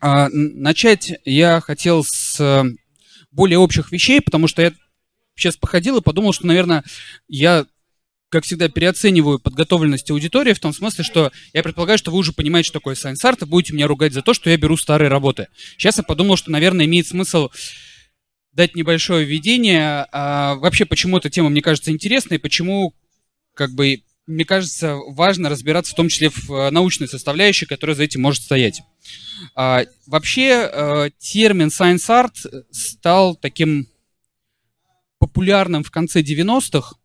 А, начать я хотел с более общих вещей, потому что я сейчас походил и подумал, что, наверное, я как всегда, переоцениваю подготовленность аудитории в том смысле, что я предполагаю, что вы уже понимаете, что такое Science Art, и будете меня ругать за то, что я беру старые работы. Сейчас я подумал, что, наверное, имеет смысл дать небольшое введение. А вообще, почему эта тема, мне кажется, интересной, и почему, как бы, мне кажется, важно разбираться в том числе в э, научной составляющей, которая за этим может стоять. А, вообще, э, термин Science Art стал таким популярным в конце 90-х,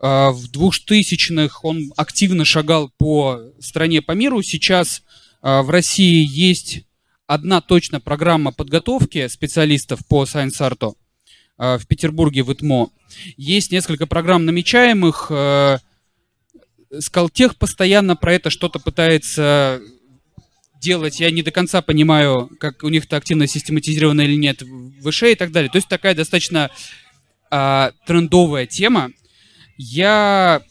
а, в 2000-х он активно шагал по стране, по миру. Сейчас а, в России есть одна точно программа подготовки специалистов по Science Art в Петербурге, в ИТМО. Есть несколько программ намечаемых. Скалтех постоянно про это что-то пытается делать. Я не до конца понимаю, как у них это активно систематизировано или нет, выше и так далее. То есть такая достаточно а, трендовая тема. Я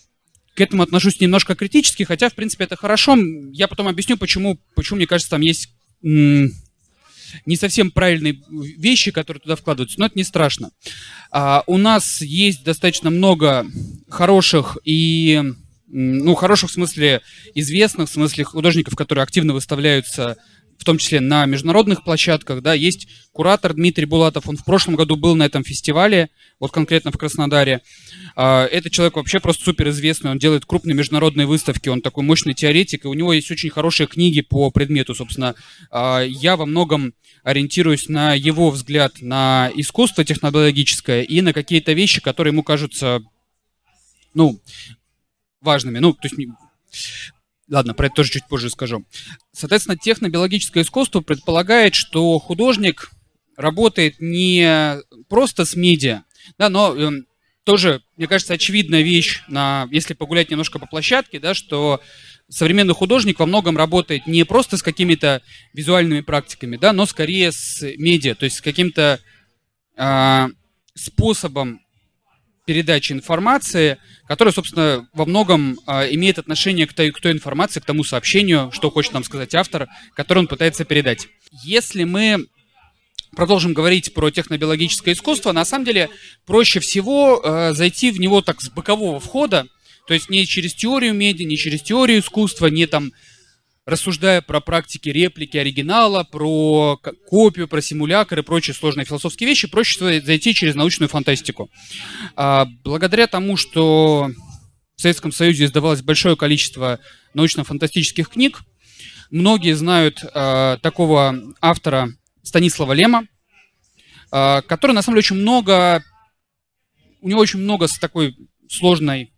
к этому отношусь немножко критически, хотя, в принципе, это хорошо. Я потом объясню, почему, почему мне кажется, там есть не совсем правильные вещи, которые туда вкладываются, но это не страшно. А, у нас есть достаточно много хороших и, ну, хороших в смысле известных, в смысле художников, которые активно выставляются в том числе на международных площадках, да, есть куратор Дмитрий Булатов, он в прошлом году был на этом фестивале, вот конкретно в Краснодаре. А, этот человек вообще просто супер известный, он делает крупные международные выставки, он такой мощный теоретик, и у него есть очень хорошие книги по предмету, собственно. А, я во многом ориентируюсь на его взгляд на искусство технологическое и на какие-то вещи, которые ему кажутся, ну, важными. Ну, то есть Ладно, про это тоже чуть позже скажу. Соответственно, технобиологическое искусство предполагает, что художник работает не просто с медиа, да, но э, тоже, мне кажется, очевидная вещь, на, если погулять немножко по площадке, да, что современный художник во многом работает не просто с какими-то визуальными практиками, да, но скорее с медиа, то есть с каким-то э, способом передачи информации, которая, собственно, во многом э, имеет отношение к той, к той информации, к тому сообщению, что хочет нам сказать автор, который он пытается передать. Если мы продолжим говорить про технобиологическое искусство, на самом деле проще всего э, зайти в него так с бокового входа, то есть не через теорию медиа, не через теорию искусства, не там рассуждая про практики реплики оригинала, про копию, про симулятор и прочие сложные философские вещи, проще зайти через научную фантастику. А, благодаря тому, что в Советском Союзе издавалось большое количество научно-фантастических книг, многие знают а, такого автора Станислава Лема, а, который на самом деле очень много, у него очень много с такой сложной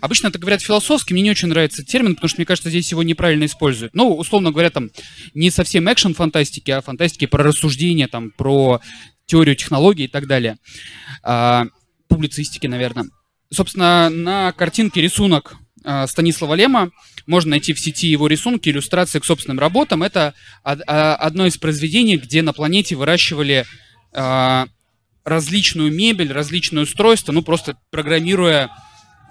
Обычно это говорят философски, мне не очень нравится термин, потому что, мне кажется, здесь его неправильно используют. Ну, условно говоря, там не совсем экшен фантастики, а фантастики про рассуждения, там, про теорию технологий и так далее. А, публицистики, наверное. Собственно, на картинке рисунок а, Станислава Лема. Можно найти в сети его рисунки, иллюстрации к собственным работам. Это а, одно из произведений, где на планете выращивали а, различную мебель, различные устройства, ну, просто программируя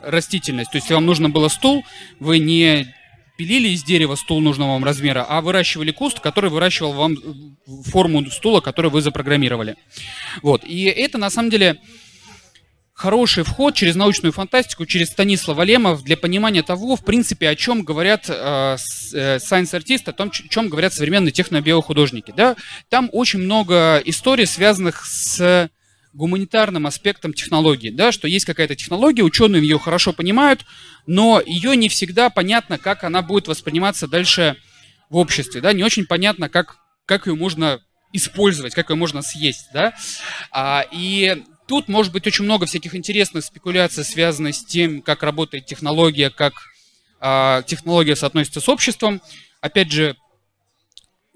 растительность. То есть, вам нужно было стул, вы не пилили из дерева стул нужного вам размера, а выращивали куст, который выращивал вам форму стула, которую вы запрограммировали. Вот. И это, на самом деле, хороший вход через научную фантастику, через Станислава Лемов для понимания того, в принципе, о чем говорят э, э science-артисты, о том, о чем говорят современные технобиохудожники. Да? Там очень много историй, связанных с гуманитарным аспектом технологии, да, что есть какая-то технология, ученые ее хорошо понимают, но ее не всегда понятно, как она будет восприниматься дальше в обществе, да, не очень понятно, как, как ее можно использовать, как ее можно съесть, да, а, и тут может быть очень много всяких интересных спекуляций, связанных с тем, как работает технология, как а, технология соотносится с обществом, опять же,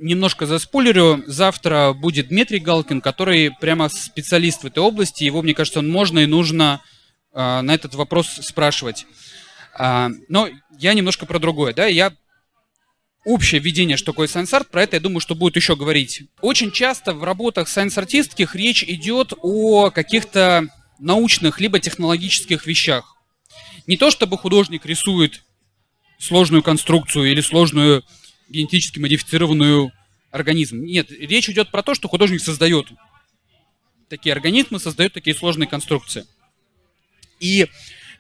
немножко заспойлерю, завтра будет Дмитрий Галкин, который прямо специалист в этой области. Его, мне кажется, можно и нужно э, на этот вопрос спрашивать. А, но я немножко про другое, да, я общее видение, что такое Art, про это, я думаю, что будет еще говорить. Очень часто в работах Science-артистских речь идет о каких-то научных либо технологических вещах. Не то, чтобы художник рисует сложную конструкцию или сложную генетически модифицированную организм. Нет, речь идет про то, что художник создает такие организмы, создает такие сложные конструкции. И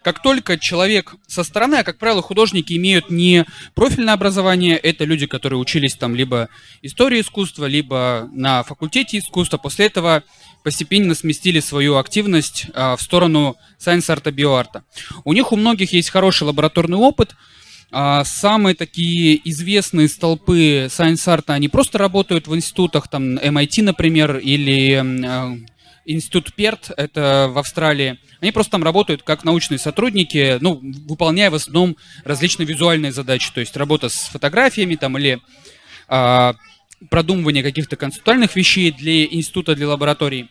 как только человек со стороны, а как правило художники имеют не профильное образование, это люди, которые учились там либо истории искусства, либо на факультете искусства, после этого постепенно сместили свою активность а, в сторону сайенс-арта, биоарта. У них у многих есть хороший лабораторный опыт, а, самые такие известные столпы сайенс-арта, они просто работают в институтах, там MIT, например, или а, институт Перт, это в Австралии. Они просто там работают как научные сотрудники, ну, выполняя в основном различные визуальные задачи, то есть работа с фотографиями там или а, продумывание каких-то концептуальных вещей для института, для лабораторий.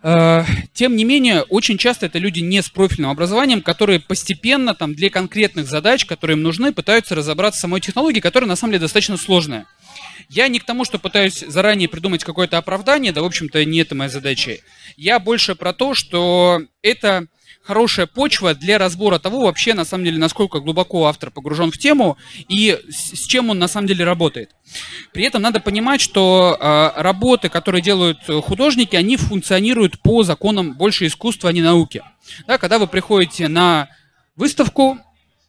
А, тем не менее, очень часто это люди не с профильным образованием, которые постепенно там, для конкретных задач, которые им нужны, пытаются разобраться в самой технологии, которая на самом деле достаточно сложная. Я не к тому, что пытаюсь заранее придумать какое-то оправдание, да, в общем-то, не это моя задача. Я больше про то, что это хорошая почва для разбора того вообще, на самом деле, насколько глубоко автор погружен в тему и с чем он на самом деле работает. При этом надо понимать, что э, работы, которые делают художники, они функционируют по законам больше искусства, а не науки. Да, когда вы приходите на выставку,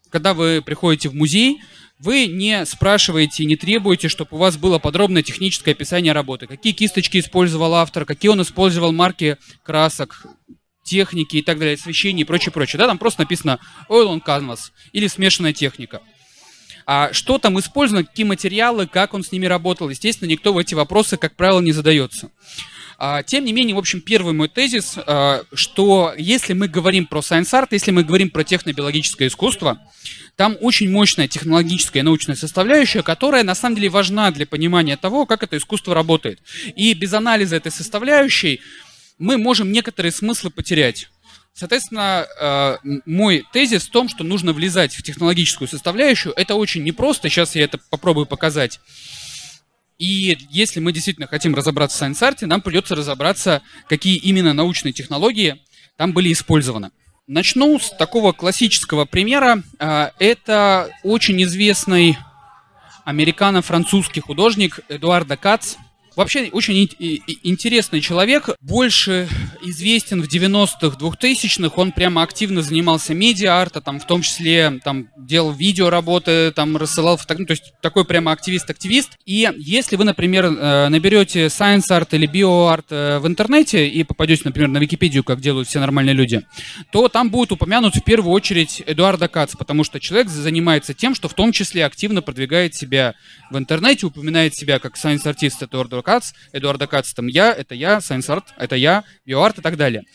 когда вы приходите в музей, вы не спрашиваете, не требуете, чтобы у вас было подробное техническое описание работы. Какие кисточки использовал автор, какие он использовал марки красок, техники и так далее, освещение и прочее, прочее. Да, там просто написано oil on canvas или смешанная техника. А что там использовано, какие материалы, как он с ними работал, естественно, никто в эти вопросы, как правило, не задается. А, тем не менее, в общем, первый мой тезис, а, что если мы говорим про science art, если мы говорим про технобиологическое искусство, там очень мощная технологическая и научная составляющая, которая на самом деле важна для понимания того, как это искусство работает. И без анализа этой составляющей мы можем некоторые смыслы потерять. Соответственно, э, мой тезис в том, что нужно влезать в технологическую составляющую. Это очень непросто, сейчас я это попробую показать. И если мы действительно хотим разобраться в Science Art, нам придется разобраться, какие именно научные технологии там были использованы. Начну с такого классического примера. А, это очень известный американо-французский художник Эдуардо Кац – Вообще очень интересный человек, больше известен в 90-х, 2000-х, он прямо активно занимался медиа-арта, там в том числе там делал видео работы, там рассылал фотографии, то есть такой прямо активист-активист. И если вы, например, э, наберете Science Art или Bio Art э, в интернете и попадете, например, на Википедию, как делают все нормальные люди, то там будет упомянут в первую очередь Эдуарда Кац, потому что человек занимается тем, что в том числе активно продвигает себя в интернете, упоминает себя как science-артист Эдуарда Кац, Эдуарда Кац, там я, это я, Science Art, это я, BioArt и так далее.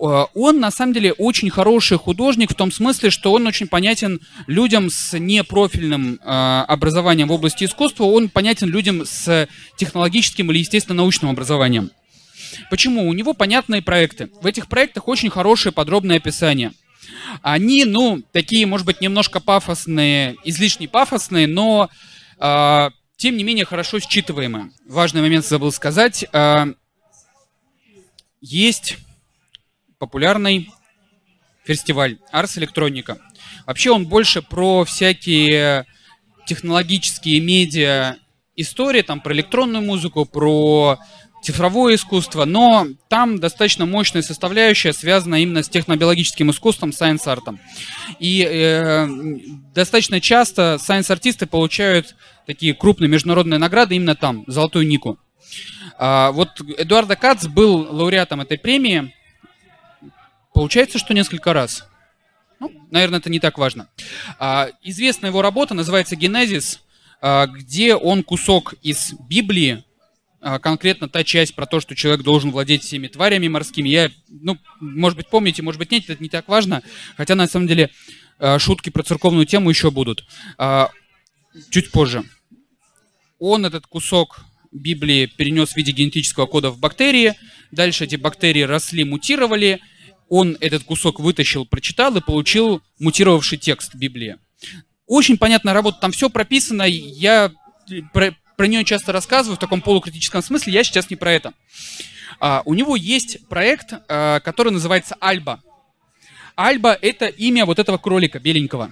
Э, он на самом деле очень хороший художник в том смысле, что он очень понятен людям с непрофильным э, образованием в области искусства, он понятен людям с технологическим или естественно-научным образованием. Почему? У него понятные проекты. В этих проектах очень хорошее подробное описание. Они, ну, такие, может быть, немножко пафосные, излишне пафосные, но э, тем не менее хорошо считываемы. Важный момент забыл сказать. А, есть популярный фестиваль Ars Electronica. Вообще он больше про всякие технологические медиа истории, там про электронную музыку, про цифровое искусство, но там достаточно мощная составляющая, связанная именно с технобиологическим искусством, сайенс-артом. И э, достаточно часто сайенс-артисты получают такие крупные международные награды именно там, золотую нику. А, вот Эдуарда Кац был лауреатом этой премии, получается, что несколько раз. Ну, наверное, это не так важно. А, известная его работа называется «Генезис», а, где он кусок из Библии конкретно та часть про то, что человек должен владеть всеми тварями морскими. Я, ну, может быть, помните, может быть, нет, это не так важно. Хотя, на самом деле, а, шутки про церковную тему еще будут. А, чуть позже. Он этот кусок Библии перенес в виде генетического кода в бактерии. Дальше эти бактерии росли, мутировали. Он этот кусок вытащил, прочитал и получил мутировавший текст Библии. Очень понятная работа, там все прописано. Я про нее часто рассказываю в таком полукритическом смысле, я сейчас не про это. А, у него есть проект, а, который называется Альба. Альба — это имя вот этого кролика беленького.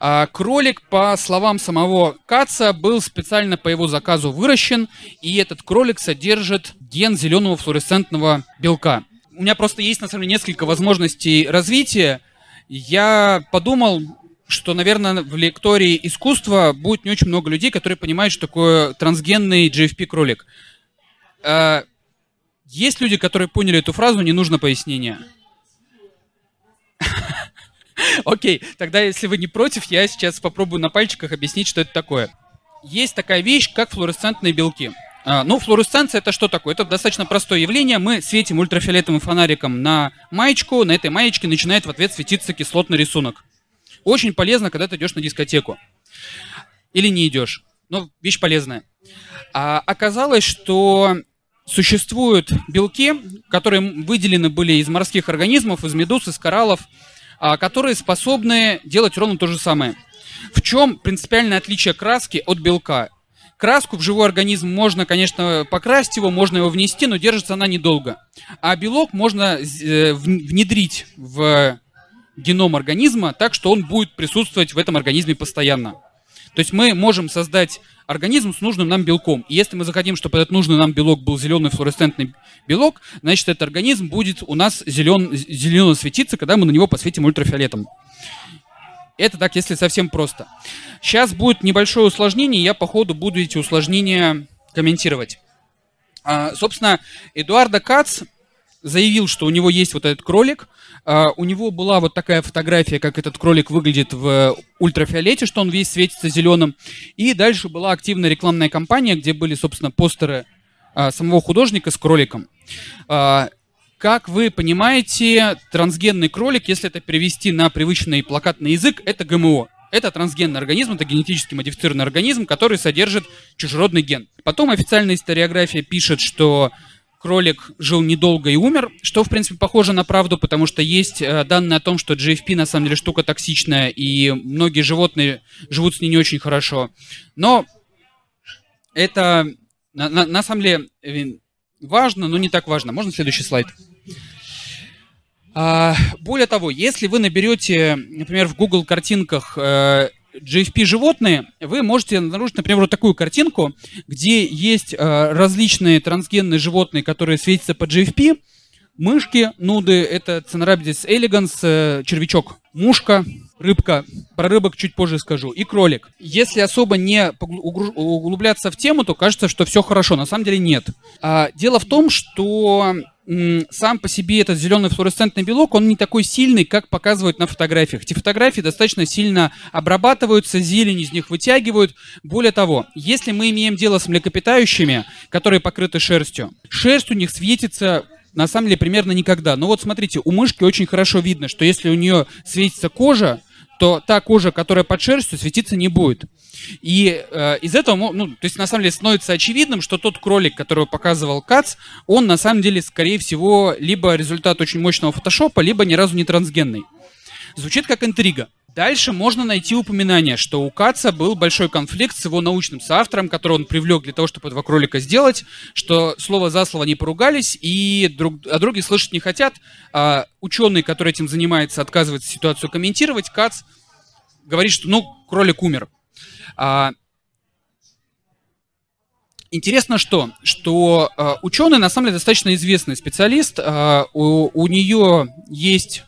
А, кролик, по словам самого Каца, был специально по его заказу выращен, и этот кролик содержит ген зеленого флуоресцентного белка. У меня просто есть, на самом деле, несколько возможностей развития. Я подумал, что, наверное, в лектории искусства будет не очень много людей, которые понимают, что такое трансгенный GFP-кролик. А, есть люди, которые поняли эту фразу, не нужно пояснения. Окей, тогда если вы не против, я сейчас попробую на пальчиках объяснить, что это такое. Есть такая вещь, как флуоресцентные белки. А, ну, флуоресценция это что такое? Это достаточно простое явление. Мы светим ультрафиолетовым фонариком на маечку, на этой маечке начинает в ответ светиться кислотный рисунок. Очень полезно, когда ты идешь на дискотеку. Или не идешь. Но вещь полезная. А оказалось, что существуют белки, которые выделены были из морских организмов, из медуз, из кораллов, а, которые способны делать ровно то же самое. В чем принципиальное отличие краски от белка? Краску в живой организм можно, конечно, покрасить его, можно его внести, но держится она недолго. А белок можно э, внедрить в геном организма так, что он будет присутствовать в этом организме постоянно. То есть мы можем создать организм с нужным нам белком. И если мы захотим, чтобы этот нужный нам белок был зеленый флуоресцентный белок, значит, этот организм будет у нас зелен, зелено светиться, когда мы на него посветим ультрафиолетом. Это так, если совсем просто. Сейчас будет небольшое усложнение, я по ходу буду эти усложнения комментировать. А, собственно, Эдуарда Кац заявил, что у него есть вот этот кролик. Uh, у него была вот такая фотография, как этот кролик выглядит в ультрафиолете, что он весь светится зеленым. И дальше была активная рекламная кампания, где были, собственно, постеры uh, самого художника с кроликом. Uh, как вы понимаете, трансгенный кролик, если это перевести на привычный плакатный язык, это ГМО. Это трансгенный организм, это генетически модифицированный организм, который содержит чужеродный ген. Потом официальная историография пишет, что кролик жил недолго и умер, что, в принципе, похоже на правду, потому что есть э, данные о том, что GFP на самом деле штука токсичная, и многие животные живут с ней не очень хорошо. Но это на, на, на самом деле э, важно, но не так важно. Можно следующий слайд? А, более того, если вы наберете, например, в Google картинках э, GFP животные, вы можете обнаружить, например, вот такую картинку, где есть э, различные трансгенные животные, которые светятся по GFP. Мышки, нуды, это Ценорабидис элеганс, э, червячок, мушка, рыбка. Про рыбок чуть позже скажу. И кролик. Если особо не углубляться в тему, то кажется, что все хорошо. На самом деле нет. А, дело в том, что сам по себе этот зеленый флуоресцентный белок, он не такой сильный, как показывают на фотографиях. Эти фотографии достаточно сильно обрабатываются, зелень из них вытягивают. Более того, если мы имеем дело с млекопитающими, которые покрыты шерстью, шерсть у них светится на самом деле примерно никогда. Но вот смотрите, у мышки очень хорошо видно, что если у нее светится кожа, то та кожа, которая под шерстью, светиться не будет. И э, из этого, ну, то есть на самом деле становится очевидным, что тот кролик, которого показывал Кац, он на самом деле, скорее всего, либо результат очень мощного фотошопа, либо ни разу не трансгенный. Звучит как интрига. Дальше можно найти упоминание, что у Каца был большой конфликт с его научным соавтором, который он привлек для того, чтобы этого кролика сделать, что слово за слово не поругались, и друг, а другие слышать не хотят. А ученый, который этим занимается, отказывается ситуацию комментировать. Кац говорит, что ну, кролик умер. А, Интересно что? Что э, ученый на самом деле достаточно известный специалист. Э, у, у нее есть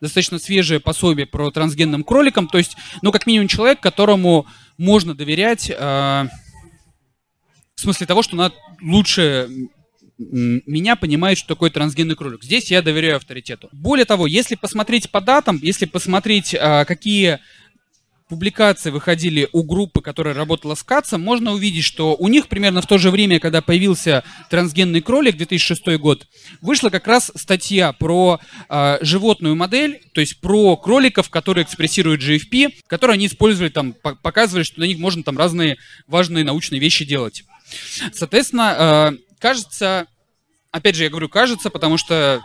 достаточно свежее пособие про трансгенным кроликам. То есть, ну, как минимум человек, которому можно доверять э, в смысле того, что она лучше меня понимает, что такое трансгенный кролик. Здесь я доверяю авторитету. Более того, если посмотреть по датам, если посмотреть, э, какие публикации выходили у группы, которая работала с КАЦом, можно увидеть, что у них примерно в то же время, когда появился трансгенный кролик, 2006 год, вышла как раз статья про э, животную модель, то есть про кроликов, которые экспрессируют GFP, которые они использовали там, показывали, что на них можно там разные важные научные вещи делать. Соответственно, э, кажется, опять же, я говорю кажется, потому что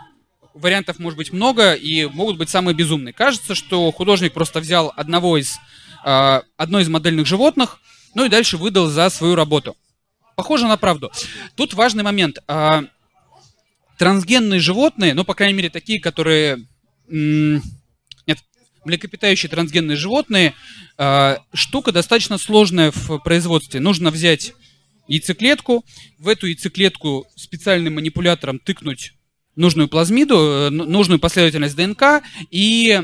вариантов может быть много и могут быть самые безумные. Кажется, что художник просто взял одного из, э, одно из модельных животных, ну и дальше выдал за свою работу. Похоже на правду. Тут важный момент. Э, трансгенные животные, ну, по крайней мере, такие, которые... Нет, млекопитающие трансгенные животные, э, штука достаточно сложная в производстве. Нужно взять яйцеклетку, в эту яйцеклетку специальным манипулятором тыкнуть нужную плазмиду, э, нужную последовательность ДНК и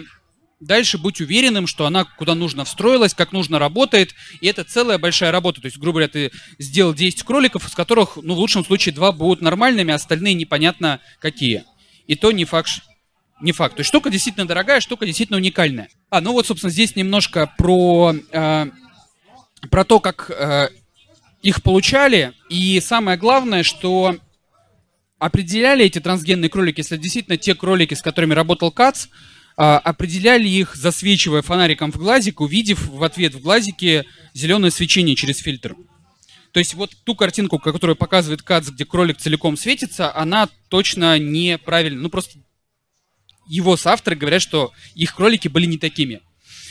дальше быть уверенным, что она куда нужно встроилась, как нужно работает, и это целая большая работа. То есть, грубо говоря, ты сделал 10 кроликов, из которых, ну, в лучшем случае, два будут нормальными, а остальные непонятно какие. И то не факт, не факт. То есть штука действительно дорогая, штука действительно уникальная. А, ну вот, собственно, здесь немножко про, э, про то, как э, их получали. И самое главное, что определяли эти трансгенные кролики, если действительно те кролики, с которыми работал КАЦ, а, определяли их, засвечивая фонариком в глазик, увидев в ответ в глазике зеленое свечение через фильтр. То есть вот ту картинку, которую показывает КАЦ, где кролик целиком светится, она точно неправильна. Ну просто его соавторы говорят, что их кролики были не такими.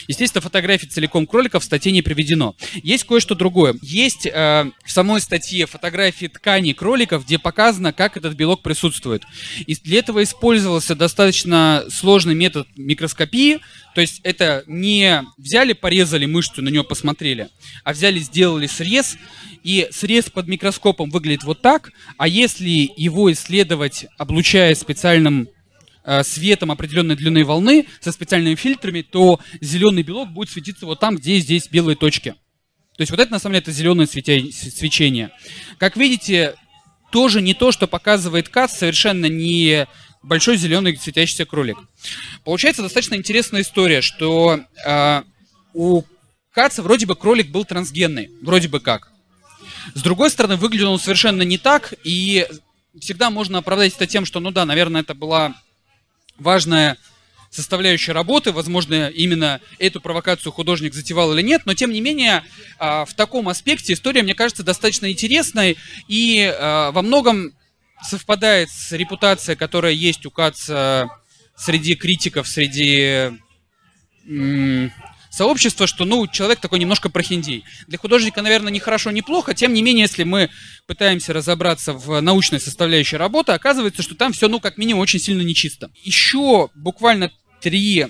Естественно, фотографий целиком кроликов в статье не приведено. Есть кое-что другое. Есть э, в самой статье фотографии тканей кроликов, где показано, как этот белок присутствует. И для этого использовался достаточно сложный метод микроскопии. То есть это не взяли, порезали мышцу, на нее посмотрели, а взяли, сделали срез, и срез под микроскопом выглядит вот так, а если его исследовать, облучая специальным светом определенной длины волны со специальными фильтрами, то зеленый белок будет светиться вот там, где здесь белые точки. То есть вот это на самом деле это зеленое свечение. Как видите, тоже не то, что показывает КАЦ, совершенно не большой зеленый светящийся кролик. Получается достаточно интересная история, что э, у КАЦа вроде бы кролик был трансгенный, вроде бы как. С другой стороны, выглядел он совершенно не так, и всегда можно оправдать это тем, что, ну да, наверное, это была важная составляющая работы. Возможно, именно эту провокацию художник затевал или нет, но тем не менее а, в таком аспекте история, мне кажется, достаточно интересной и а, во многом совпадает с репутацией, которая есть у Каца среди критиков, среди сообщества, что, ну, человек такой немножко прохиндей. Для художника, наверное, не хорошо, не плохо, тем не менее, если мы пытаемся разобраться в научной составляющей работы, оказывается, что там все, ну, как минимум, очень сильно нечисто. Еще буквально три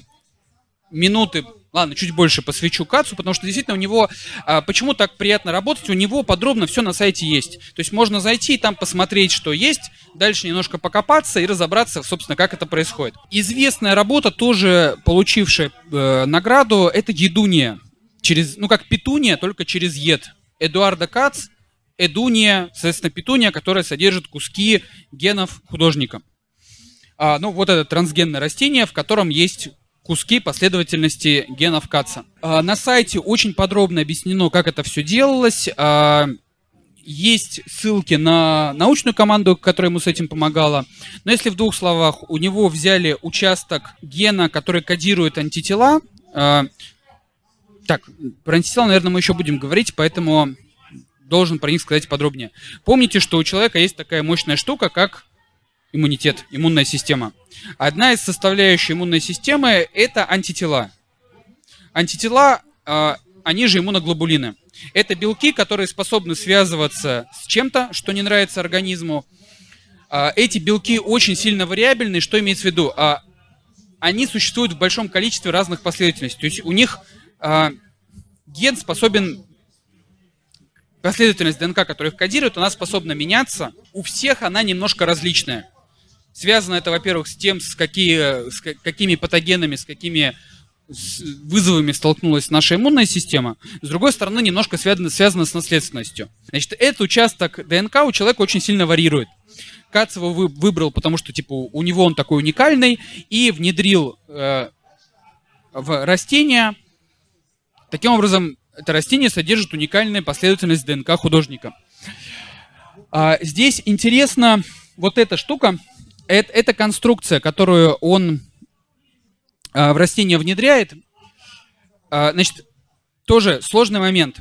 минуты Ладно, чуть больше посвящу Кацу, потому что действительно у него... А, почему так приятно работать? У него подробно все на сайте есть. То есть можно зайти и там посмотреть, что есть, дальше немножко покопаться и разобраться, собственно, как это происходит. Известная работа, тоже получившая э, награду, это Едуния. Через, ну, как Петуния, только через Ед. Эдуарда Кац, Эдуния, соответственно, Петуния, которая содержит куски генов художника. А, ну, вот это трансгенное растение, в котором есть куски последовательности генов КАЦа. А, на сайте очень подробно объяснено, как это все делалось. А, есть ссылки на научную команду, которая ему с этим помогала. Но если в двух словах, у него взяли участок гена, который кодирует антитела. А, так, про антитела, наверное, мы еще будем говорить, поэтому должен про них сказать подробнее. Помните, что у человека есть такая мощная штука, как иммунитет, иммунная система. Одна из составляющих иммунной системы – это антитела. Антитела, э, они же иммуноглобулины. Это белки, которые способны связываться с чем-то, что не нравится организму. Э, эти белки очень сильно вариабельны. Что имеется в виду? Э, они существуют в большом количестве разных последовательностей. То есть у них ген способен последовательность ДНК, которая их кодирует, она способна меняться. У всех она немножко различная. Связано это, во-первых, с тем, с, какие, с какими патогенами, с какими вызовами столкнулась наша иммунная система. С другой стороны, немножко связано, связано с наследственностью. Значит, этот участок ДНК у человека очень сильно варьирует. Кац его вы, выбрал, потому что, типа, у него он такой уникальный, и внедрил э, в растение. Таким образом, это растение содержит уникальную последовательность ДНК художника. А, здесь интересно вот эта штука – это, это конструкция, которую он а, в растение внедряет. А, значит, тоже сложный момент.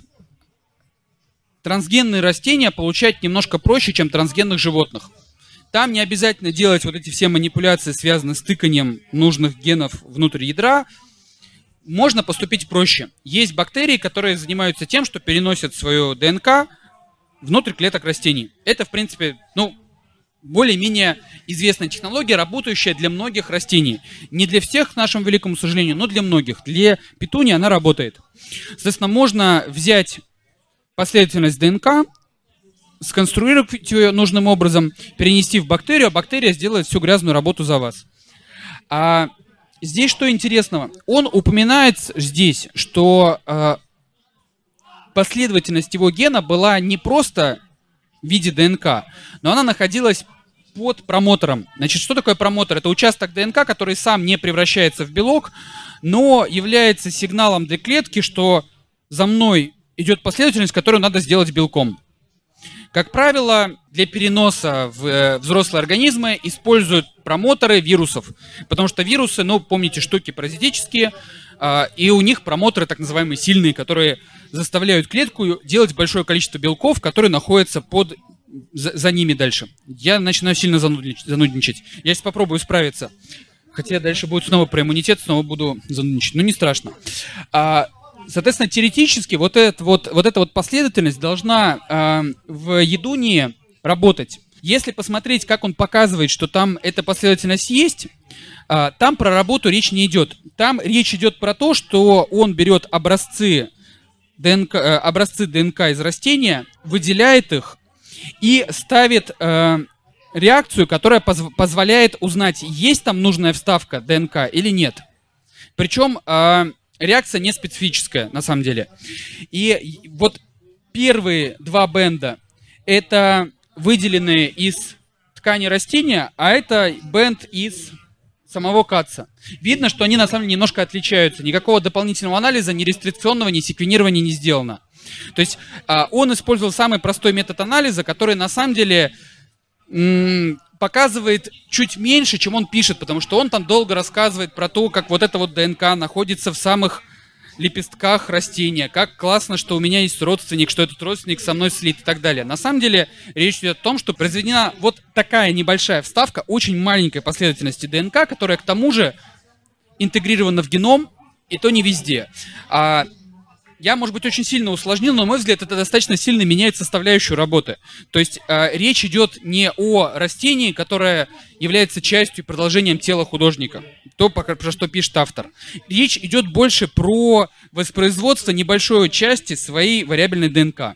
Трансгенные растения получать немножко проще, чем трансгенных животных. Там не обязательно делать вот эти все манипуляции, связанные с тыканием нужных генов внутрь ядра. Можно поступить проще. Есть бактерии, которые занимаются тем, что переносят свою ДНК внутрь клеток растений. Это, в принципе, ну, более-менее известная технология, работающая для многих растений. Не для всех, к нашему великому сожалению, но для многих. Для петуни она работает. Соответственно, можно взять последовательность ДНК, сконструировать ее нужным образом, перенести в бактерию, а бактерия сделает всю грязную работу за вас. А здесь что интересного? Он упоминает здесь, что э, последовательность его гена была не просто в виде ДНК, но она находилась под промотором. Значит, что такое промотор? Это участок ДНК, который сам не превращается в белок, но является сигналом для клетки, что за мной идет последовательность, которую надо сделать белком. Как правило, для переноса в э, взрослые организмы используют промоторы вирусов, потому что вирусы, ну, помните, штуки паразитические, а, и у них промоторы так называемые сильные, которые заставляют клетку делать большое количество белков, которые находятся под за, за ними дальше. Я начинаю сильно занудничать. Я сейчас попробую справиться. Хотя дальше будет снова про иммунитет, снова буду занудничать. Ну, не страшно. А, соответственно, теоретически вот, это, вот, вот эта вот последовательность должна а, в Едунии работать. Если посмотреть, как он показывает, что там эта последовательность есть, а, там про работу речь не идет. Там речь идет про то, что он берет образцы ДНК, э, образцы ДНК из растения, выделяет их и ставит э, реакцию, которая поз позволяет узнать, есть там нужная вставка ДНК или нет. Причем э, реакция не специфическая, на самом деле. И вот первые два бенда это выделенные из ткани растения, а это бенд из самого каца. Видно, что они на самом деле немножко отличаются. Никакого дополнительного анализа, ни рестрикционного, ни секвенирования не сделано. То есть а, он использовал самый простой метод анализа, который на самом деле показывает чуть меньше, чем он пишет, потому что он там долго рассказывает про то, как вот эта вот ДНК находится в самых лепестках растения, как классно, что у меня есть родственник, что этот родственник со мной слит и так далее. На самом деле речь идет о том, что произведена вот такая небольшая вставка очень маленькой последовательности ДНК, которая к тому же интегрирована в геном, и то не везде. А я, может быть, очень сильно усложнил, но, на мой взгляд, это достаточно сильно меняет составляющую работы. То есть э, речь идет не о растении, которое является частью и продолжением тела художника, то, про что пишет автор. Речь идет больше про воспроизводство небольшой части своей вариабельной ДНК.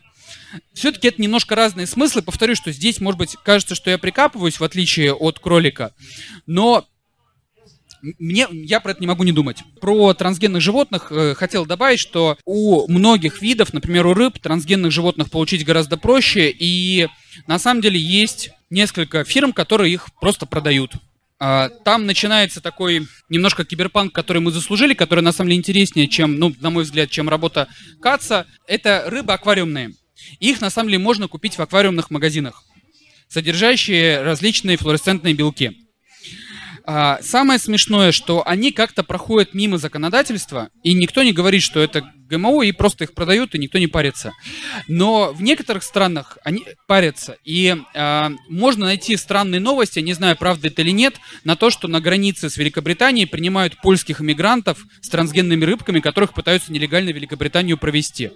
Все-таки это немножко разные смыслы. Повторю, что здесь, может быть, кажется, что я прикапываюсь, в отличие от кролика. Но мне, я про это не могу не думать. Про трансгенных животных э, хотел добавить, что у многих видов, например, у рыб, трансгенных животных получить гораздо проще, и на самом деле есть несколько фирм, которые их просто продают. А, там начинается такой немножко киберпанк, который мы заслужили, который на самом деле интереснее, чем, ну, на мой взгляд, чем работа Каца. Это рыбы аквариумные. Их на самом деле можно купить в аквариумных магазинах, содержащие различные флуоресцентные белки. А, самое смешное, что они как-то проходят мимо законодательства, и никто не говорит, что это ГМО, и просто их продают, и никто не парится. Но в некоторых странах они парятся, и а, можно найти странные новости, не знаю, правда это или нет, на то, что на границе с Великобританией принимают польских иммигрантов с трансгенными рыбками, которых пытаются нелегально в Великобританию провести.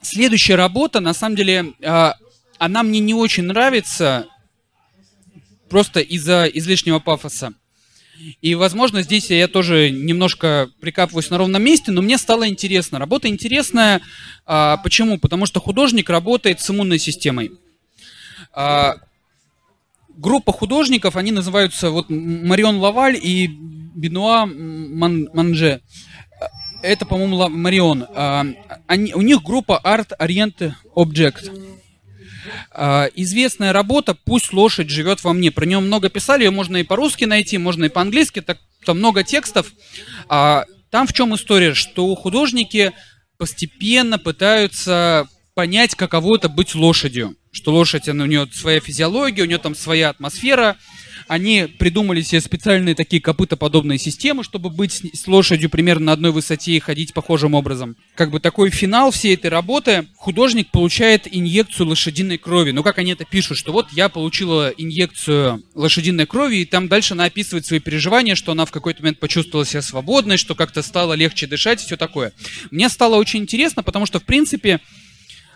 Следующая работа, на самом деле, а, она мне не очень нравится, просто из-за излишнего пафоса. И, возможно, здесь я тоже немножко прикапываюсь на ровном месте, но мне стало интересно. Работа интересная. А, почему? Потому что художник работает с иммунной системой. А, группа художников, они называются вот Марион Лаваль и Бенуа Ман, Манже. Это, по-моему, Марион. А, они, у них группа Art Orient Object. А, известная работа «Пусть лошадь живет во мне». Про нее много писали, ее можно и по-русски найти, можно и по-английски, так, там много текстов. А, там в чем история, что художники постепенно пытаются понять, каково это быть лошадью. Что лошадь, она, у нее своя физиология, у нее там своя атмосфера, они придумали себе специальные такие копытоподобные системы, чтобы быть с лошадью примерно на одной высоте и ходить похожим образом. Как бы такой финал всей этой работы, художник получает инъекцию лошадиной крови. Ну, как они это пишут, что вот я получила инъекцию лошадиной крови, и там дальше она описывает свои переживания, что она в какой-то момент почувствовала себя свободной, что как-то стало легче дышать все такое. Мне стало очень интересно, потому что, в принципе,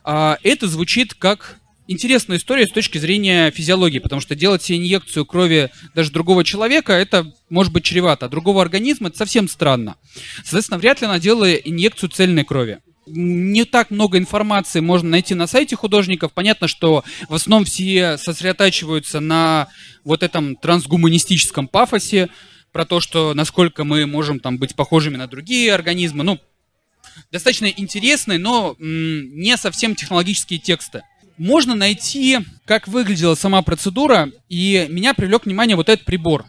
а, это звучит как интересная история с точки зрения физиологии, потому что делать себе инъекцию крови даже другого человека, это может быть чревато, а другого организма это совсем странно. Соответственно, вряд ли она делала инъекцию цельной крови. Не так много информации можно найти на сайте художников. Понятно, что в основном все сосредотачиваются на вот этом трансгуманистическом пафосе, про то, что насколько мы можем там быть похожими на другие организмы. Ну, достаточно интересные, но не совсем технологические тексты можно найти, как выглядела сама процедура, и меня привлек внимание вот этот прибор.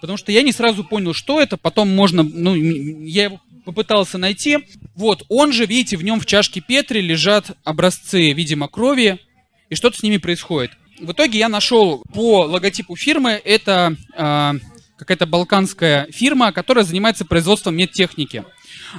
Потому что я не сразу понял, что это, потом можно, ну, я его попытался найти. Вот, он же, видите, в нем в чашке Петри лежат образцы, видимо, крови, и что-то с ними происходит. В итоге я нашел по логотипу фирмы, это э, какая-то балканская фирма, которая занимается производством медтехники.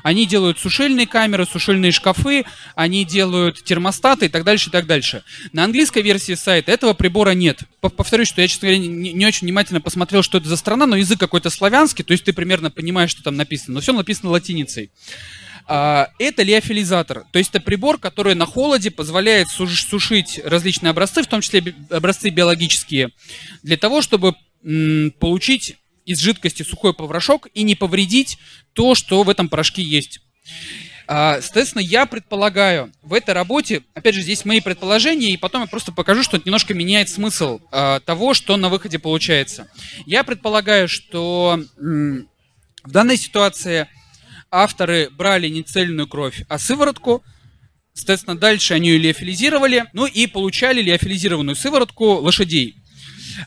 Они делают сушильные камеры, сушильные шкафы, они делают термостаты и так дальше, и так дальше. На английской версии сайта этого прибора нет. Повторюсь, что я, честно говоря, не, очень внимательно посмотрел, что это за страна, но язык какой-то славянский, то есть ты примерно понимаешь, что там написано, но все написано латиницей. А, это лиофилизатор, то есть это прибор, который на холоде позволяет сушить различные образцы, в том числе образцы биологические, для того, чтобы получить из жидкости сухой порошок и не повредить то, что в этом порошке есть. А, соответственно, я предполагаю, в этой работе, опять же, здесь мои предположения, и потом я просто покажу, что это немножко меняет смысл а, того, что на выходе получается. Я предполагаю, что в данной ситуации авторы брали не цельную кровь, а сыворотку, соответственно, дальше они ее лиофилизировали, ну и получали лиофилизированную сыворотку лошадей.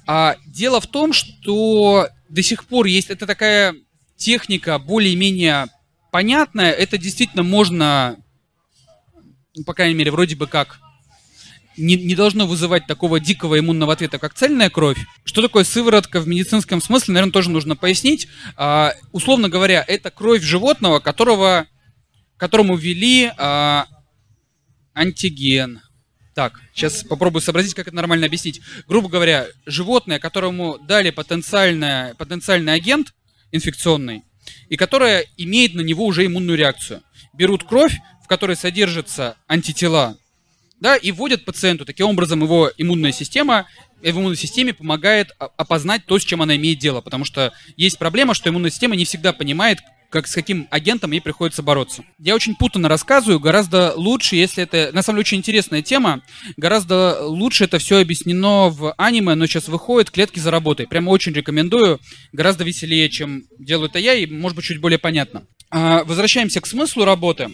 А, дело в том, что до сих пор есть это такая техника более-менее понятная. Это действительно можно, ну, по крайней мере, вроде бы как не, не должно вызывать такого дикого иммунного ответа, как цельная кровь. Что такое сыворотка в медицинском смысле, наверное, тоже нужно пояснить. А, условно говоря, это кровь животного, которого, которому ввели а, антиген. Так, сейчас попробую сообразить, как это нормально объяснить. Грубо говоря, животное, которому дали потенциальный, потенциальный агент инфекционный, и которое имеет на него уже иммунную реакцию. Берут кровь, в которой содержатся антитела, да, и вводят пациенту. Таким образом, его иммунная система в иммунной системе помогает опознать то, с чем она имеет дело. Потому что есть проблема, что иммунная система не всегда понимает, как с каким агентом ей приходится бороться. Я очень путанно рассказываю, гораздо лучше, если это... На самом деле очень интересная тема, гораздо лучше это все объяснено в аниме, но сейчас выходит «Клетки за работой». Прямо очень рекомендую, гораздо веселее, чем делаю это я, и может быть чуть более понятно. А, возвращаемся к смыслу работы.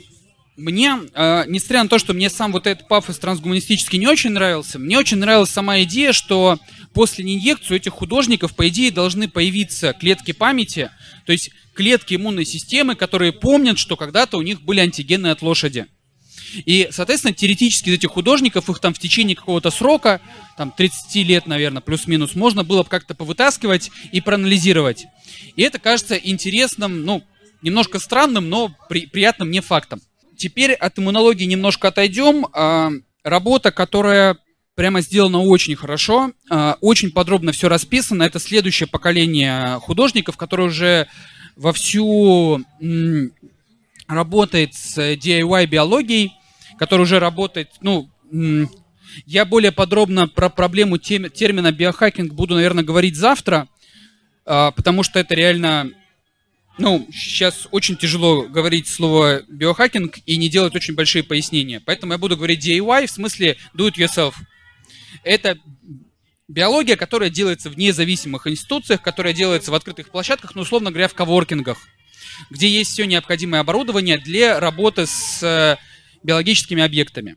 Мне, э, несмотря на то, что мне сам вот этот пафос трансгуманистический не очень нравился, мне очень нравилась сама идея, что после инъекции у этих художников, по идее, должны появиться клетки памяти, то есть клетки иммунной системы, которые помнят, что когда-то у них были антигены от лошади. И, соответственно, теоретически из этих художников, их там в течение какого-то срока, там 30 лет, наверное, плюс-минус, можно было бы как-то повытаскивать и проанализировать. И это кажется интересным, ну, немножко странным, но при, приятным мне фактом. Теперь от иммунологии немножко отойдем. А, работа, которая прямо сделано очень хорошо, а, очень подробно все расписано. Это следующее поколение художников, которые уже вовсю работает с DIY биологией, который уже работает, ну, я более подробно про проблему термина биохакинг буду, наверное, говорить завтра, а, потому что это реально, ну, сейчас очень тяжело говорить слово биохакинг и не делать очень большие пояснения. Поэтому я буду говорить DIY в смысле do it yourself. Это биология, которая делается в независимых институциях, которая делается в открытых площадках, ну, условно говоря, в коворкингах, где есть все необходимое оборудование для работы с э, биологическими объектами.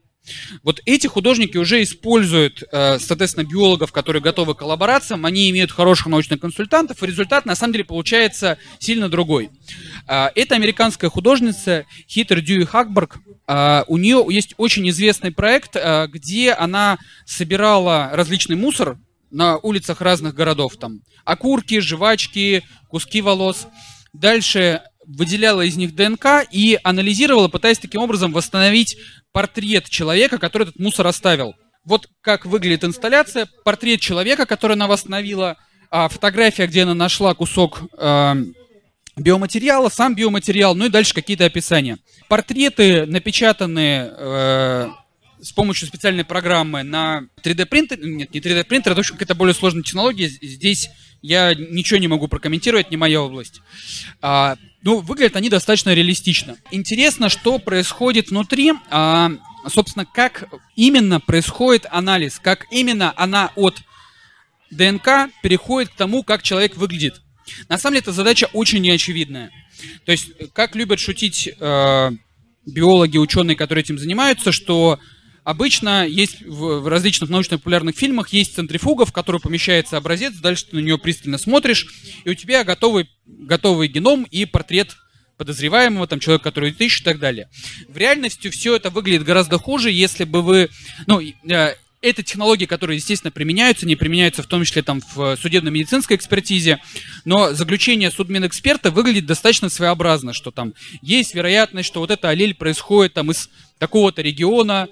Вот эти художники уже используют, э, соответственно, биологов, которые готовы к коллаборациям, они имеют хороших научных консультантов, и результат на самом деле получается сильно другой. Э, это американская художница Хитер Дьюи Хакберг. Uh, у нее есть очень известный проект, где она собирала различный мусор на улицах разных городов. Там окурки, жвачки, куски волос. Дальше выделяла из них ДНК и анализировала, пытаясь таким образом восстановить портрет человека, который этот мусор оставил. Вот как выглядит инсталляция. Портрет человека, который она восстановила. А фотография, где она нашла кусок э, биоматериала, сам биоматериал, ну и дальше какие-то описания. Портреты напечатаны э, с помощью специальной программы на 3D принтер, нет, не 3D принтер, это, в какая-то более сложная технология. Здесь я ничего не могу прокомментировать, не моя область. А, ну, выглядят они достаточно реалистично. Интересно, что происходит внутри, а, собственно, как именно происходит анализ, как именно она от ДНК переходит к тому, как человек выглядит. На самом деле, эта задача очень неочевидная. То есть, как любят шутить э, биологи, ученые, которые этим занимаются, что Обычно есть в, в различных научно-популярных фильмах есть центрифуга, в которую помещается образец, дальше ты на нее пристально смотришь, и у тебя готовый, готовый геном и портрет подозреваемого, там, человека, который ты и так далее. В реальности все это выглядит гораздо хуже, если бы вы... Ну, э, это технологии, которые, естественно, применяются, не применяются в том числе там в судебно-медицинской экспертизе, но заключение судмедэксперта выглядит достаточно своеобразно, что там есть вероятность, что вот эта аллель происходит там из такого-то региона,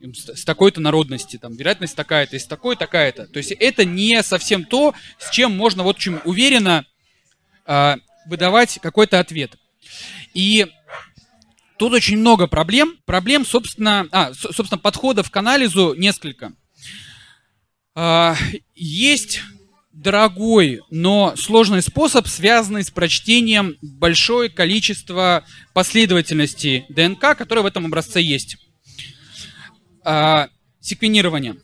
с такой-то народности, там, вероятность такая-то, из такой такая-то. То есть это не совсем то, с чем можно вот очень уверенно э, выдавать какой-то ответ. И тут очень много проблем. Проблем, собственно, а, собственно, подходов к анализу несколько. Э, есть дорогой, но сложный способ, связанный с прочтением большое количество последовательностей ДНК, которые в этом образце есть э, секвенирования.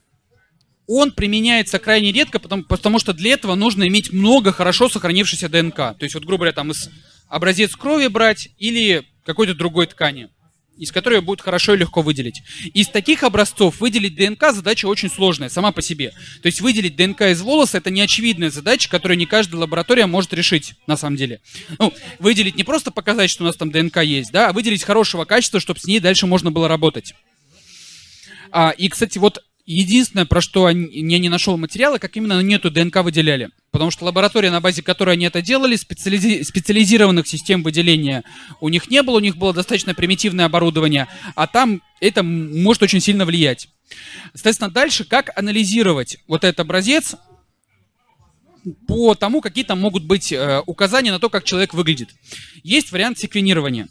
Он применяется крайне редко, потому, потому что для этого нужно иметь много хорошо сохранившейся ДНК. То есть, вот, грубо говоря, там из образец крови брать или какой-то другой ткани, из которой будет хорошо и легко выделить. Из таких образцов выделить ДНК задача очень сложная сама по себе. То есть выделить ДНК из волоса это неочевидная задача, которую не каждая лаборатория может решить на самом деле. Ну, выделить не просто показать, что у нас там ДНК есть, да, а выделить хорошего качества, чтобы с ней дальше можно было работать. А, и, кстати, вот единственное, про что я не нашел материала, как именно они эту ДНК выделяли. Потому что лаборатория, на базе которой они это делали, специализи- специализированных систем выделения у них не было, у них было достаточно примитивное оборудование, а там это может очень сильно влиять. Соответственно, дальше как анализировать вот этот образец по тому, какие там могут быть э, указания на то, как человек выглядит. Есть вариант секвенирования.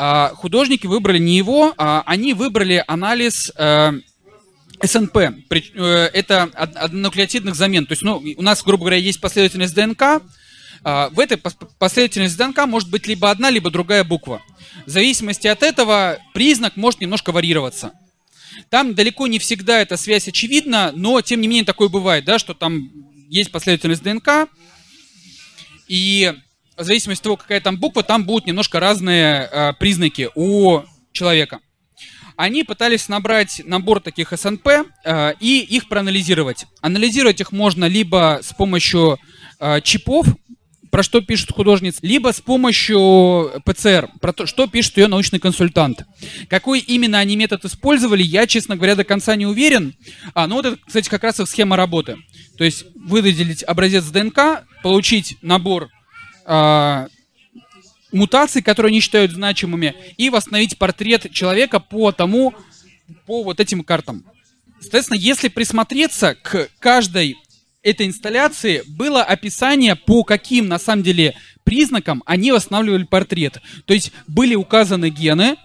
А, художники выбрали не его, а они выбрали анализ э, СНП. Э, это однонуклеотидных замен. То есть, ну, у нас, грубо говоря, есть последовательность ДНК. А, в этой последовательности ДНК может быть либо одна, либо другая буква. В зависимости от этого признак может немножко варьироваться. Там далеко не всегда эта связь очевидна, но тем не менее такое бывает, да, что там есть последовательность ДНК, и в зависимости от того, какая там буква, там будут немножко разные э, признаки у человека. Они пытались набрать набор таких СНП э, и их проанализировать. Анализировать их можно либо с помощью э, чипов, про что пишет художница, либо с помощью ПЦР, про то, что пишет ее научный консультант. Какой именно они метод использовали, я, честно говоря, до конца не уверен. А, ну вот это, кстати, как раз их схема работы. То есть выделить образец ДНК, получить набор э, мутаций, которые они считают значимыми, и восстановить портрет человека по тому, по вот этим картам. Соответственно, если присмотреться к каждой этой инсталляции, было описание, по каким, на самом деле, признакам они восстанавливали портрет. То есть были указаны гены,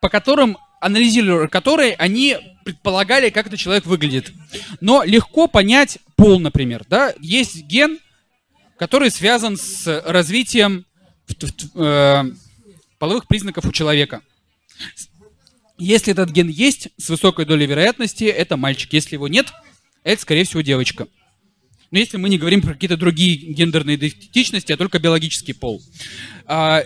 по которым, анализируя которые, они предполагали, как этот человек выглядит. Но легко понять пол, например. Да? Есть ген, который связан с развитием э, половых признаков у человека. Если этот ген есть, с высокой долей вероятности, это мальчик. Если его нет, это, скорее всего, девочка. Но если мы не говорим про какие-то другие гендерные идентичности, а только биологический пол. А,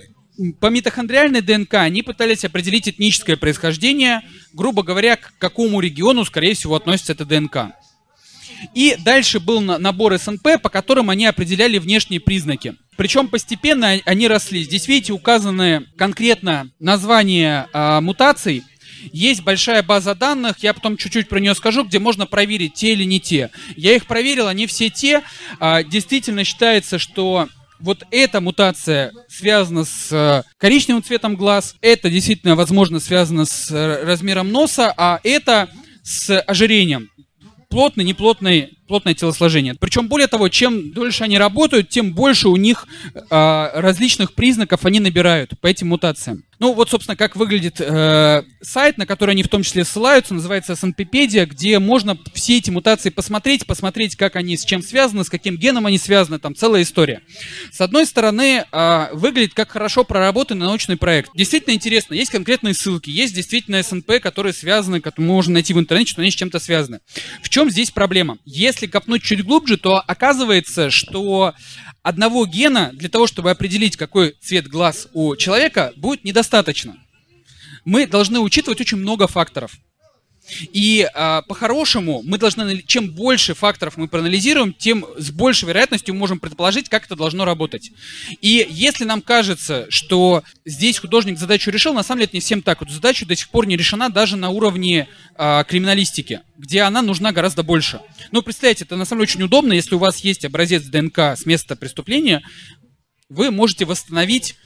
по митохондриальной ДНК они пытались определить этническое происхождение, грубо говоря, к какому региону, скорее всего, относится эта ДНК. И дальше был набор СНП, по которым они определяли внешние признаки. Причем постепенно они росли. Здесь, видите, указаны конкретно названия э, мутаций. Есть большая база данных, я потом чуть-чуть про нее скажу, где можно проверить, те или не те. Я их проверил, они все те. Э, действительно считается, что вот эта мутация связана с э, коричневым цветом глаз, это действительно, возможно, связано с э, размером носа, а это с ожирением плотное, неплотное, плотное телосложение. Причем, более того, чем дольше они работают, тем больше у них э, различных признаков они набирают по этим мутациям. Ну, вот, собственно, как выглядит э, сайт, на который они в том числе ссылаются, называется SNPpedia, где можно все эти мутации посмотреть, посмотреть, как они с чем связаны, с каким геном они связаны, там целая история. С одной стороны, э, выглядит как хорошо проработанный научный проект. Действительно интересно, есть конкретные ссылки, есть действительно СНП, которые связаны, которые можно найти в интернете, что они с чем-то связаны. В чем здесь проблема? Если копнуть чуть глубже, то оказывается, что одного гена для того, чтобы определить, какой цвет глаз у человека, будет недостаточно. Мы должны учитывать очень много факторов. И а, по-хорошему мы должны, чем больше факторов мы проанализируем, тем с большей вероятностью мы можем предположить, как это должно работать. И если нам кажется, что здесь художник задачу решил, на самом деле это не всем так. Вот задача до сих пор не решена даже на уровне а, криминалистики, где она нужна гораздо больше. Ну, представьте, это на самом деле очень удобно, если у вас есть образец ДНК с места преступления, вы можете восстановить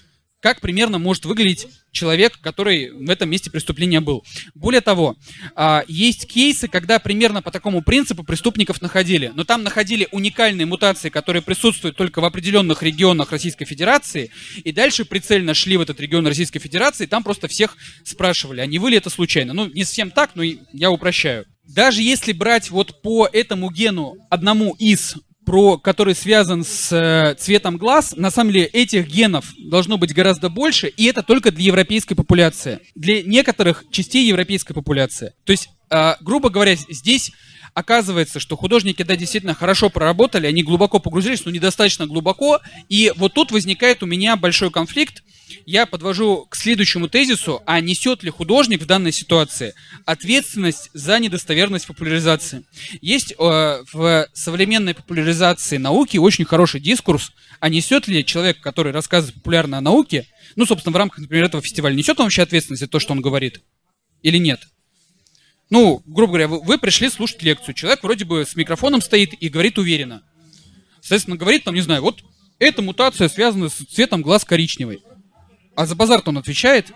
как примерно может выглядеть человек, который в этом месте преступления был. Более того, а, есть кейсы, когда примерно по такому принципу преступников находили, но там находили уникальные мутации, которые присутствуют только в определенных регионах Российской Федерации, и дальше прицельно шли в этот регион Российской Федерации, и там просто всех спрашивали, а не вы ли это случайно? Ну, не совсем так, но я упрощаю. Даже если брать вот по этому гену одному из про, который связан с э, цветом глаз, на самом деле этих генов должно быть гораздо больше, и это только для европейской популяции. Для некоторых частей европейской популяции. То есть, э, грубо говоря, здесь оказывается, что художники, да, действительно хорошо проработали, они глубоко погрузились, но недостаточно глубоко, и вот тут возникает у меня большой конфликт, я подвожу к следующему тезису, а несет ли художник в данной ситуации ответственность за недостоверность популяризации. Есть э, в современной популяризации науки очень хороший дискурс, а несет ли человек, который рассказывает популярно о науке, ну, собственно, в рамках, например, этого фестиваля, несет он вообще ответственность за то, что он говорит? Или нет? Ну, грубо говоря, вы, вы пришли слушать лекцию. Человек вроде бы с микрофоном стоит и говорит уверенно. Соответственно, говорит там, не знаю, вот эта мутация связана с цветом глаз коричневый. А за базар он отвечает.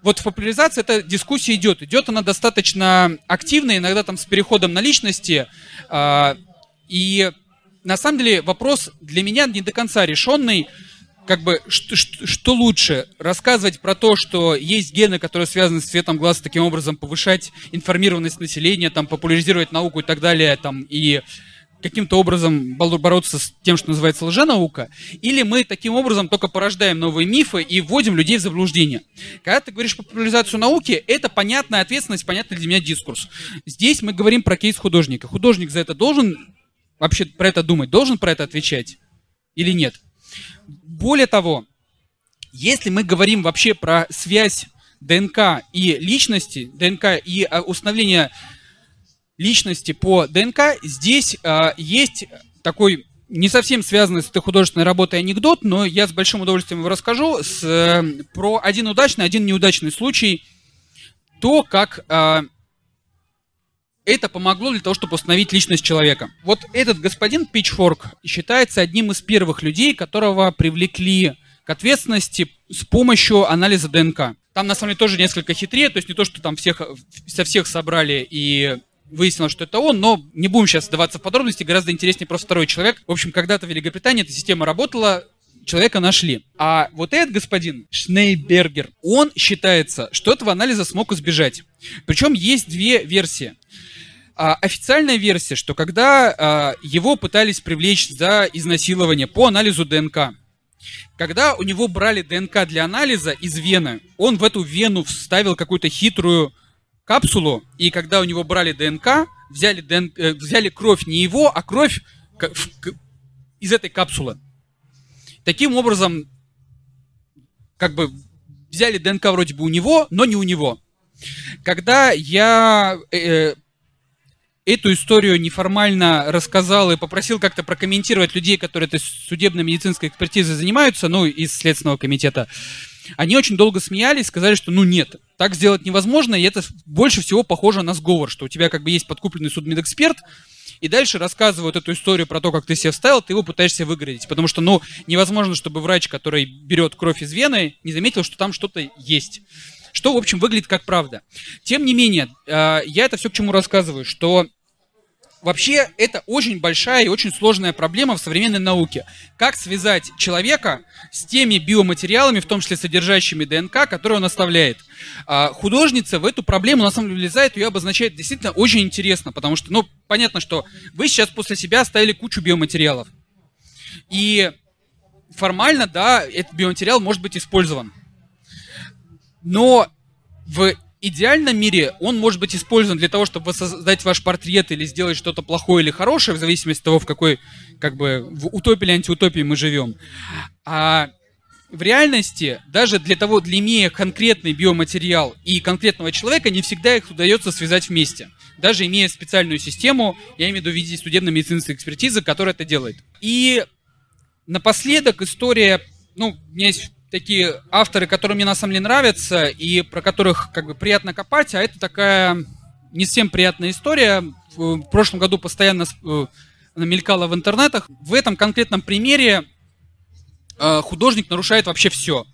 Вот в популяризации эта дискуссия идет. Идет она достаточно активно, иногда там с переходом на личности. Э, и на самом деле вопрос для меня не до конца решенный. Как бы, что, что, что лучше? Рассказывать про то, что есть гены, которые связаны с цветом глаз, таким образом повышать информированность населения, там, популяризировать науку и так далее, там, и каким-то образом бороться с тем, что называется лженаука, или мы таким образом только порождаем новые мифы и вводим людей в заблуждение. Когда ты говоришь популяризацию науки, это понятная ответственность, понятный для меня дискурс. Здесь мы говорим про кейс художника. Художник за это должен вообще про это думать, должен про это отвечать или нет? Более того, если мы говорим вообще про связь ДНК и личности, ДНК и а, установление личности по ДНК, здесь э, есть такой не совсем связанный с этой художественной работой анекдот, но я с большим удовольствием его расскажу с, э, про один удачный, один неудачный случай, то, как э, это помогло для того, чтобы установить личность человека. Вот этот господин Pitchfork считается одним из первых людей, которого привлекли к ответственности с помощью анализа ДНК. Там, на самом деле, тоже несколько хитрее, то есть не то, что там всех, со всех собрали и выяснилось, что это он, но не будем сейчас сдаваться в подробности, гораздо интереснее просто второй человек. В общем, когда-то в Великобритании эта система работала, человека нашли. А вот этот господин, Шнейбергер, он считается, что этого анализа смог избежать. Причем есть две версии. А, официальная версия, что когда а, его пытались привлечь за изнасилование по анализу ДНК, когда у него брали ДНК для анализа из вены, он в эту вену вставил какую-то хитрую капсулу, и когда у него брали ДНК, взяли, ДН... Э, взяли кровь не его, а кровь из этой капсулы. Таким образом, как бы взяли ДНК вроде бы у него, но не у него. Когда я э, э эту историю неформально рассказал и попросил как-то прокомментировать людей, которые этой судебно-медицинской экспертизой занимаются, ну, из Следственного комитета, они очень долго смеялись, сказали, что ну нет, так сделать невозможно, и это больше всего похоже на сговор, что у тебя как бы есть подкупленный судмедэксперт, и дальше рассказывают эту историю про то, как ты себя вставил, ты его пытаешься выгородить. Потому что, ну, невозможно, чтобы врач, который берет кровь из вены, не заметил, что там что-то есть. Что, в общем, выглядит как правда. Тем не менее, э, я это все к чему рассказываю, что Вообще, это очень большая и очень сложная проблема в современной науке. Как связать человека с теми биоматериалами, в том числе содержащими ДНК, которые он оставляет. А, художница в эту проблему на самом деле влезает, ее обозначает действительно очень интересно, потому что, ну, понятно, что вы сейчас после себя оставили кучу биоматериалов. И формально, да, этот биоматериал может быть использован. Но в идеальном мире он может быть использован для того, чтобы создать ваш портрет или сделать что-то плохое или хорошее, в зависимости от того, в какой, как бы, в утопии или антиутопии мы живем. А в реальности, даже для того, для имея конкретный биоматериал и конкретного человека, не всегда их удается связать вместе. Даже имея специальную систему, я имею в виду в виде судебно-медицинской экспертизы, которая это делает. И напоследок история, ну, у меня есть такие авторы, которые мне на самом деле нравятся и про которых как бы приятно копать, а это такая не совсем приятная история. В прошлом году постоянно э, она мелькала в интернетах. В этом конкретном примере э, художник нарушает вообще все.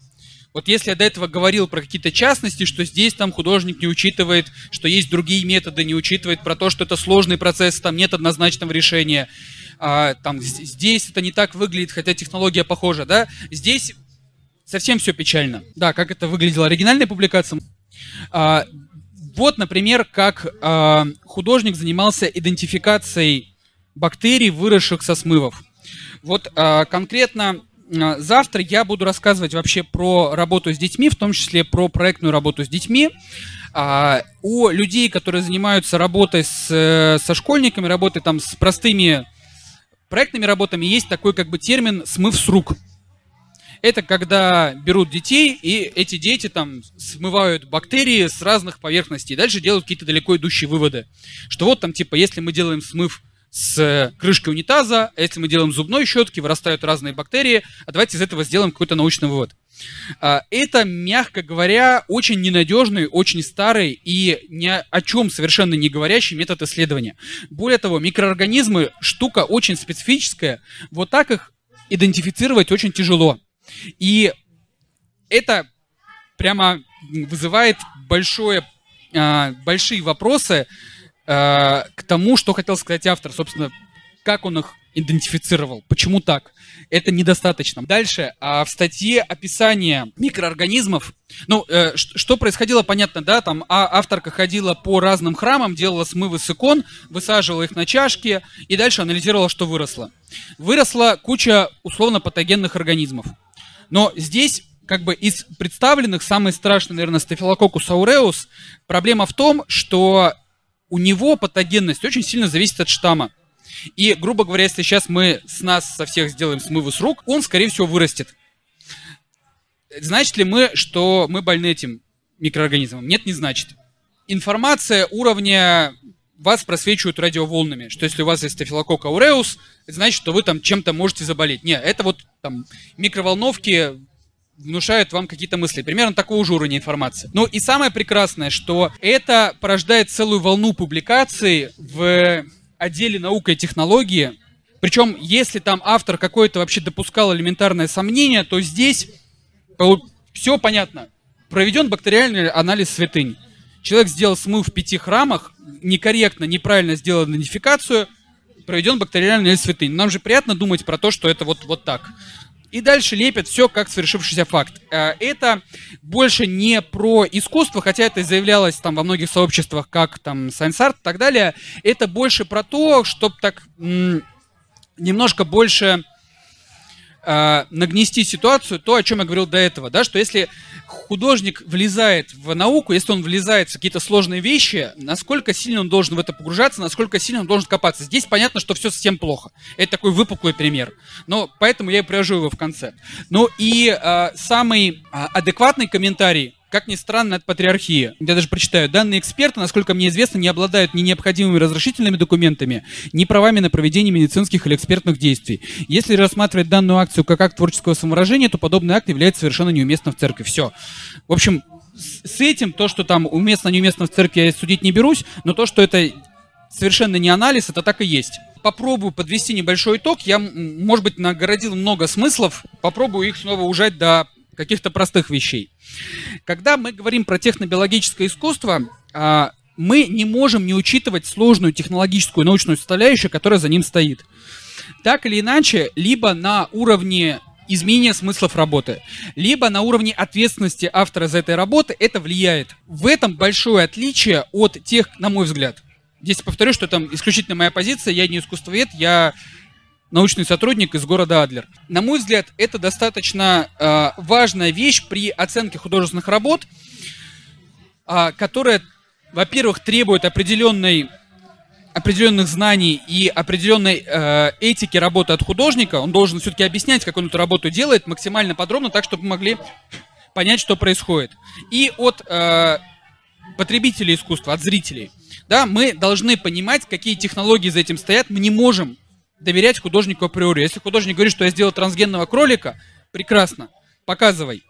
Вот если я до этого говорил про какие-то частности, что здесь там художник не учитывает, что есть другие методы, не учитывает про то, что это сложный процесс, там нет однозначного решения, а, там здесь это не так выглядит, хотя технология похожа, да, здесь совсем все печально. Да, как это выглядела оригинальная публикация. А, вот, например, как а, художник занимался идентификацией бактерий, выросших со смывов. Вот а, конкретно а, завтра я буду рассказывать вообще про работу с детьми, в том числе про проектную работу с детьми. А, у людей, которые занимаются работой с, со школьниками, работой там с простыми проектными работами, есть такой как бы термин «смыв с рук». Это когда берут детей, и эти дети там смывают бактерии с разных поверхностей. И дальше делают какие-то далеко идущие выводы. Что вот там, типа, если мы делаем смыв с крышки унитаза, а если мы делаем зубной щетки, вырастают разные бактерии, а давайте из этого сделаем какой-то научный вывод. А, это, мягко говоря, очень ненадежный, очень старый и ни о чем совершенно не говорящий метод исследования. Более того, микроорганизмы штука очень специфическая, вот так их идентифицировать очень тяжело. И это прямо вызывает большое, а, большие вопросы а, к тому, что хотел сказать автор. Собственно, как он их идентифицировал, почему так. Это недостаточно. Дальше, а в статье описание микроорганизмов, ну, э, что происходило, понятно, да, там а, авторка ходила по разным храмам, делала смывы с икон, высаживала их на чашки и дальше анализировала, что выросло. Выросла куча условно-патогенных организмов. Но здесь как бы из представленных самый страшный, наверное, Staphylococcus aureus. Проблема в том, что у него патогенность очень сильно зависит от штамма. И, грубо говоря, если сейчас мы с нас со всех сделаем смывы с рук, он, скорее всего, вырастет. Значит ли мы, что мы больны этим микроорганизмом? Нет, не значит. Информация уровня вас просвечивают радиоволнами, что если у вас есть стафилококк ауреус, это значит, что вы там чем-то можете заболеть. Нет, это вот там микроволновки внушают вам какие-то мысли. Примерно такого же уровня информации. Ну и самое прекрасное, что это порождает целую волну публикаций в отделе наука и технологии. Причем, если там автор какой-то вообще допускал элементарное сомнение, то здесь все понятно. Проведен бактериальный анализ святынь. Человек сделал смыв в пяти храмах, некорректно, неправильно сделал идентификацию, проведен бактериальный анализ святынь. Нам же приятно думать про то, что это вот, вот так. И дальше лепят все как свершившийся факт. Э, это больше не про искусство, хотя это заявлялось там во многих сообществах, как там Science Art и так далее. Это больше про то, чтобы так немножко больше э, нагнести ситуацию, то, о чем я говорил до этого, да, что если художник влезает в науку, если он влезает в какие-то сложные вещи, насколько сильно он должен в это погружаться, насколько сильно он должен копаться. Здесь понятно, что все совсем плохо. Это такой выпуклый пример. Но поэтому я и привожу его в конце. Ну и э, самый э, адекватный комментарий как ни странно, это патриархия. Я даже прочитаю. Данные эксперты, насколько мне известно, не обладают ни необходимыми разрешительными документами, ни правами на проведение медицинских или экспертных действий. Если рассматривать данную акцию как акт творческого самовыражения, то подобный акт является совершенно неуместным в церкви. Все. В общем, с этим, то, что там уместно, неуместно в церкви, я судить не берусь, но то, что это совершенно не анализ, это так и есть. Попробую подвести небольшой итог. Я, может быть, нагородил много смыслов. Попробую их снова ужать до каких-то простых вещей. Когда мы говорим про технобиологическое искусство, а, мы не можем не учитывать сложную технологическую научную составляющую, которая за ним стоит. Так или иначе, либо на уровне изменения смыслов работы, либо на уровне ответственности автора за этой работы это влияет. В этом большое отличие от тех, на мой взгляд. Здесь повторю, что это исключительно моя позиция, я не искусствовед, я научный сотрудник из города Адлер. На мой взгляд, это достаточно э, важная вещь при оценке художественных работ, э, которая, во-первых, требует определенной определенных знаний и определенной э, этики работы от художника. Он должен все-таки объяснять, как он эту работу делает, максимально подробно, так, чтобы мы могли понять, что происходит. И от э, потребителей искусства, от зрителей. Да, мы должны понимать, какие технологии за этим стоят. Мы не можем доверять художнику априори. Если художник говорит, что я сделал трансгенного кролика, прекрасно, показывай.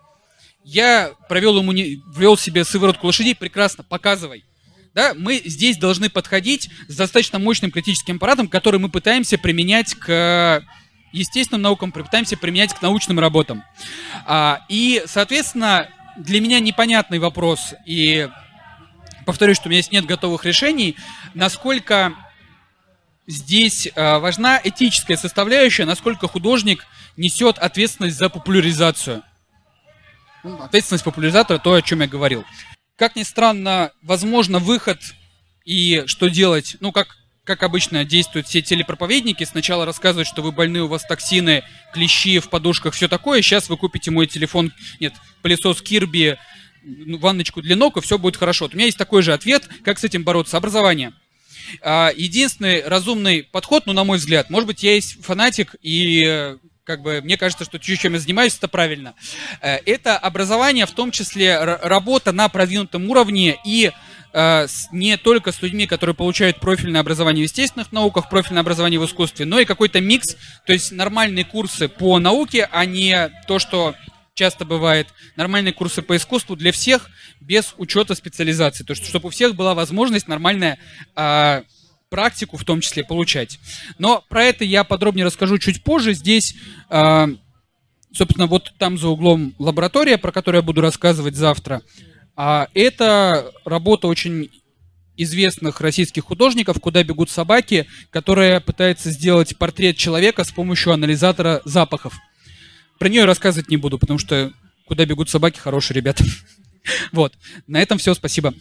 Я провел ему, ввел себе сыворотку лошадей, прекрасно, показывай. Да, мы здесь должны подходить с достаточно мощным критическим аппаратом, который мы пытаемся применять к естественным наукам, пытаемся применять к научным работам. А, и, соответственно, для меня непонятный вопрос, и повторюсь, что у меня здесь нет готовых решений, насколько здесь э, важна этическая составляющая, насколько художник несет ответственность за популяризацию. Ну, ответственность популяризатора, то, о чем я говорил. Как ни странно, возможно, выход и что делать, ну, как, как обычно действуют все телепроповедники, сначала рассказывают, что вы больны, у вас токсины, клещи в подушках, все такое, сейчас вы купите мой телефон, нет, пылесос Кирби, ванночку для ног, и все будет хорошо. Вот у меня есть такой же ответ, как с этим бороться. Образование. А, единственный разумный подход, ну, на мой взгляд, может быть, я есть фанатик, и как бы мне кажется, что чем я занимаюсь, это правильно. Э, это образование, в том числе работа на продвинутом уровне и э, не только с людьми, которые получают профильное образование в естественных науках, профильное образование в искусстве, но и какой-то микс, то есть нормальные курсы по науке, а не то, что часто бывает, нормальные курсы по искусству для всех без учета специализации. То есть, чтобы у всех была возможность нормальная э, практику в том числе получать. Но про это я подробнее расскажу чуть позже. Здесь, э, собственно, вот там за углом лаборатория, про которую я буду рассказывать завтра. А это работа очень известных российских художников «Куда бегут собаки», которая пытается сделать портрет человека с помощью анализатора запахов. Про нее рассказывать не буду, потому что «Куда бегут собаки» хорошие ребята. Вот. На этом все. Спасибо.